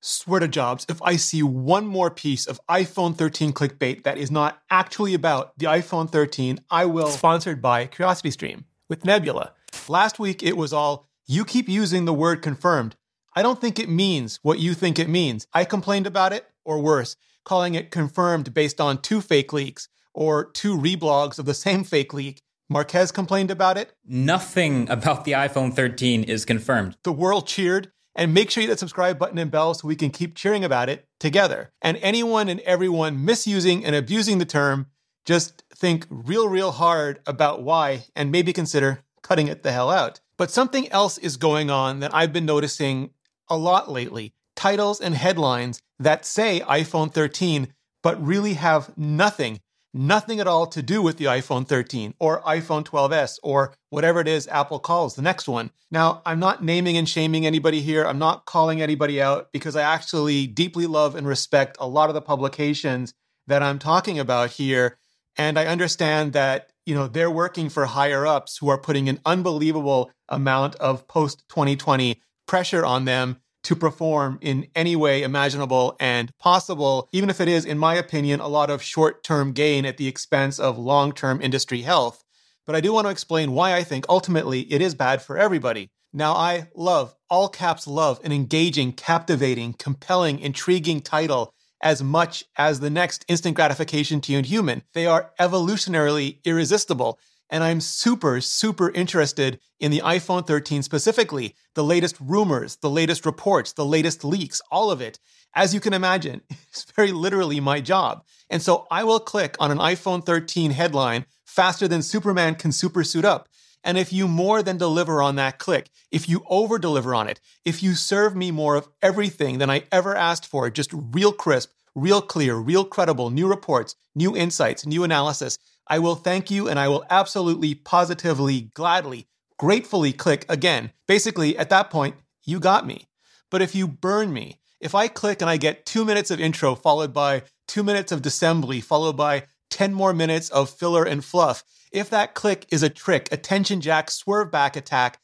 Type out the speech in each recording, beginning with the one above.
Swear to jobs, if I see one more piece of iPhone 13 clickbait that is not actually about the iPhone 13, I will. Sponsored by CuriosityStream with Nebula. Last week it was all, you keep using the word confirmed. I don't think it means what you think it means. I complained about it, or worse, calling it confirmed based on two fake leaks or two reblogs of the same fake leak. Marques complained about it. Nothing about the iPhone 13 is confirmed. The world cheered. And make sure you hit that subscribe button and bell so we can keep cheering about it together. And anyone and everyone misusing and abusing the term, just think real, real hard about why and maybe consider cutting it the hell out. But something else is going on that I've been noticing a lot lately titles and headlines that say iPhone 13, but really have nothing nothing at all to do with the iPhone 13 or iPhone 12s or whatever it is Apple calls the next one. Now, I'm not naming and shaming anybody here. I'm not calling anybody out because I actually deeply love and respect a lot of the publications that I'm talking about here. And I understand that, you know, they're working for higher ups who are putting an unbelievable amount of post 2020 pressure on them to perform in any way imaginable and possible, even if it is, in my opinion, a lot of short term gain at the expense of long term industry health. But I do want to explain why I think ultimately it is bad for everybody. Now, I love, all caps love, an engaging, captivating, compelling, intriguing title as much as the next instant gratification tuned human. They are evolutionarily irresistible. And I'm super, super interested in the iPhone 13 specifically, the latest rumors, the latest reports, the latest leaks, all of it. As you can imagine, it's very literally my job. And so I will click on an iPhone 13 headline faster than Superman can super suit up. And if you more than deliver on that click, if you over deliver on it, if you serve me more of everything than I ever asked for, just real crisp, real clear, real credible, new reports, new insights, new analysis, I will thank you and I will absolutely, positively, gladly, gratefully click again. Basically, at that point, you got me. But if you burn me, if I click and I get two minutes of intro followed by two minutes of dissembly followed by 10 more minutes of filler and fluff, if that click is a trick, attention jack, swerve back attack,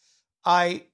I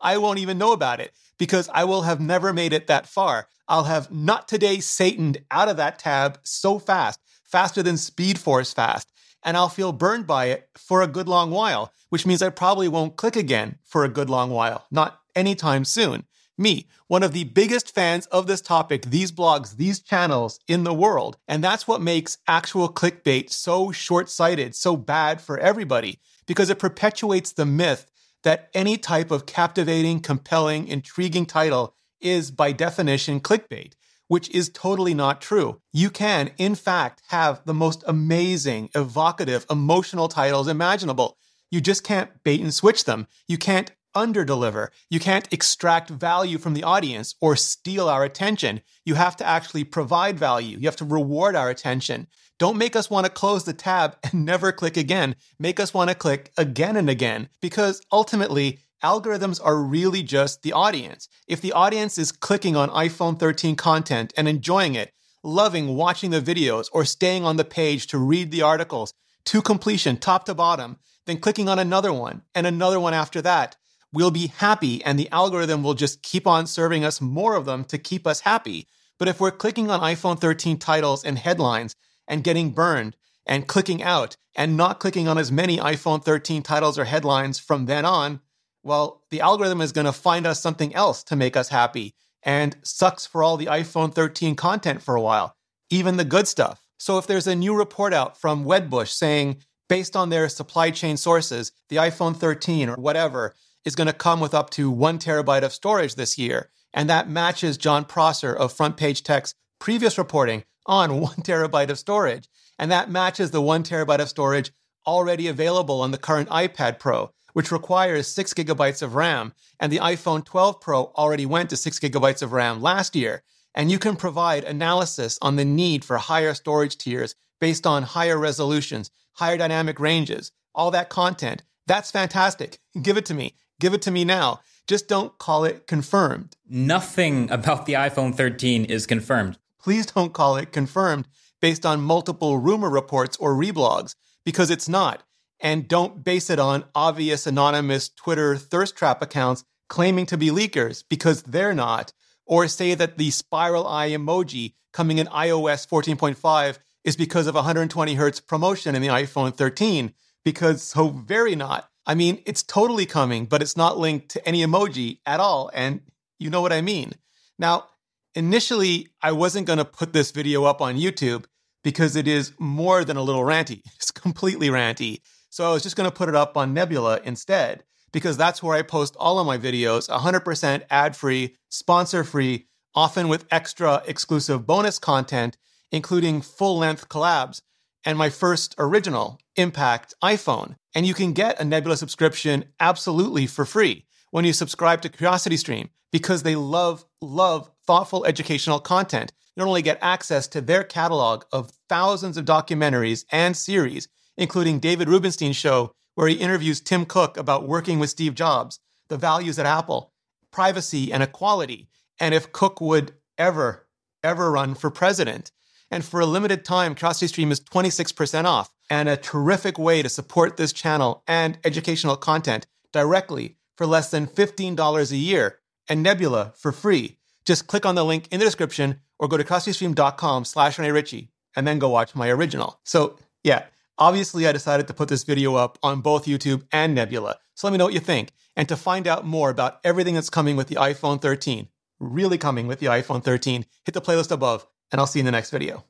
I won't even know about it because I will have never made it that far. I'll have not today Sataned out of that tab so fast, faster than Speed Force fast and I'll feel burned by it for a good long while, which means I probably won't click again for a good long while, not anytime soon. Me, one of the biggest fans of this topic, these blogs, these channels in the world. And that's what makes actual clickbait so short sighted, so bad for everybody, because it perpetuates the myth that any type of captivating, compelling, intriguing title is by definition clickbait which is totally not true. You can, in fact, have the most amazing, evocative, emotional titles imaginable. You just can't bait and switch them. You can't underdeliver. You can't extract value from the audience or steal our attention. You have to actually provide value. You have to reward our attention. Don't make us want to close the tab and never click again. Make us want to click again and again because ultimately algorithms are really just the audience. If the audience is clicking on iPhone 13 content and enjoying it, loving watching the videos or staying on the page to read the articles to completion, top to bottom, then clicking on another one and another one after that, we'll be happy and the algorithm will just keep on serving us more of them to keep us happy. But if we're clicking on iPhone 13 titles and headlines and getting burned and clicking out and not clicking on as many iPhone 13 titles or headlines from then on, well, the algorithm is going to find us something else to make us happy and sucks for all the iPhone 13 content for a while, even the good stuff. So if there's a new report out from Wedbush saying, based on their supply chain sources, the iPhone 13 or whatever is going to come with up to one terabyte of storage this year, and that matches Jon Prosser of Front Page Tech's previous reporting on one terabyte of storage, and that matches the one terabyte of storage already available on the current iPad Pro which requires six gigabytes of RAM. And the iPhone 12 Pro already went to six gigabytes of RAM last year. And you can provide analysis on the need for higher storage tiers based on higher resolutions, higher dynamic ranges, all that content. That's fantastic. Give it to me. Give it to me now. Just don't call it confirmed. Nothing about the iPhone 13 is confirmed. Please don't call it confirmed based on multiple rumor reports or reblogs because it's not and don't base it on obvious anonymous Twitter thirst trap accounts claiming to be leakers because they're not, or say that the spiral eye emoji coming in iOS 14.5 is because of 120 hertz ProMotion in the iPhone 13, because so very not. I mean, it's totally coming, but it's not linked to any emoji at all. And you know what I mean. Now, initially, I wasn't going to put this video up on YouTube because it is more than a little ranty. It's completely ranty. So I was just going to put it up on Nebula instead because that's where I post all of my videos 100% ad free, sponsor free, often with extra exclusive bonus content, including full length collabs and my first original, Impact iPhone. And you can get a Nebula subscription absolutely for free when you subscribe to CuriosityStream because they love, love thoughtful educational content. You not only get access to their catalog of thousands of documentaries and series, including David Rubenstein's show, where he interviews Tim Cook about working with Steve Jobs, the values at Apple, privacy and equality, and if Cook would ever, ever run for president. And for a limited time, CuriosityStream is 26% off and a terrific way to support this channel and educational content directly for less than $15 a year and Nebula for free. Just click on the link in the description or go to curiositystream.com slash Ritchie and then go watch my original. So yeah, obviously I decided to put this video up on both YouTube and Nebula. So let me know what you think. And to find out more about everything that's coming with the iPhone 13, really coming with the iPhone 13, hit the playlist above and I'll see you in the next video.